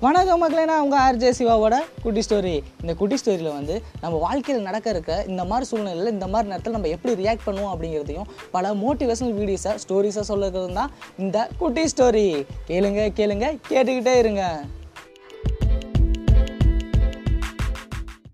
வணக்கம் மக்களே நான் உங்கள் ஆர்ஜே சிவாவோட குட்டி ஸ்டோரி இந்த குட்டி ஸ்டோரியில் வந்து நம்ம வாழ்க்கையில் நடக்க இருக்க இந்த மாதிரி சூழ்நிலையில் இந்த மாதிரி நேரத்தில் நம்ம எப்படி ரியாக்ட் பண்ணுவோம் அப்படிங்கிறதையும் பல மோட்டிவேஷனல் வீடியோஸை ஸ்டோரிஸாக சொல்லுறது தான் இந்த குட்டி ஸ்டோரி கேளுங்க கேளுங்க கேட்டுக்கிட்டே இருங்க.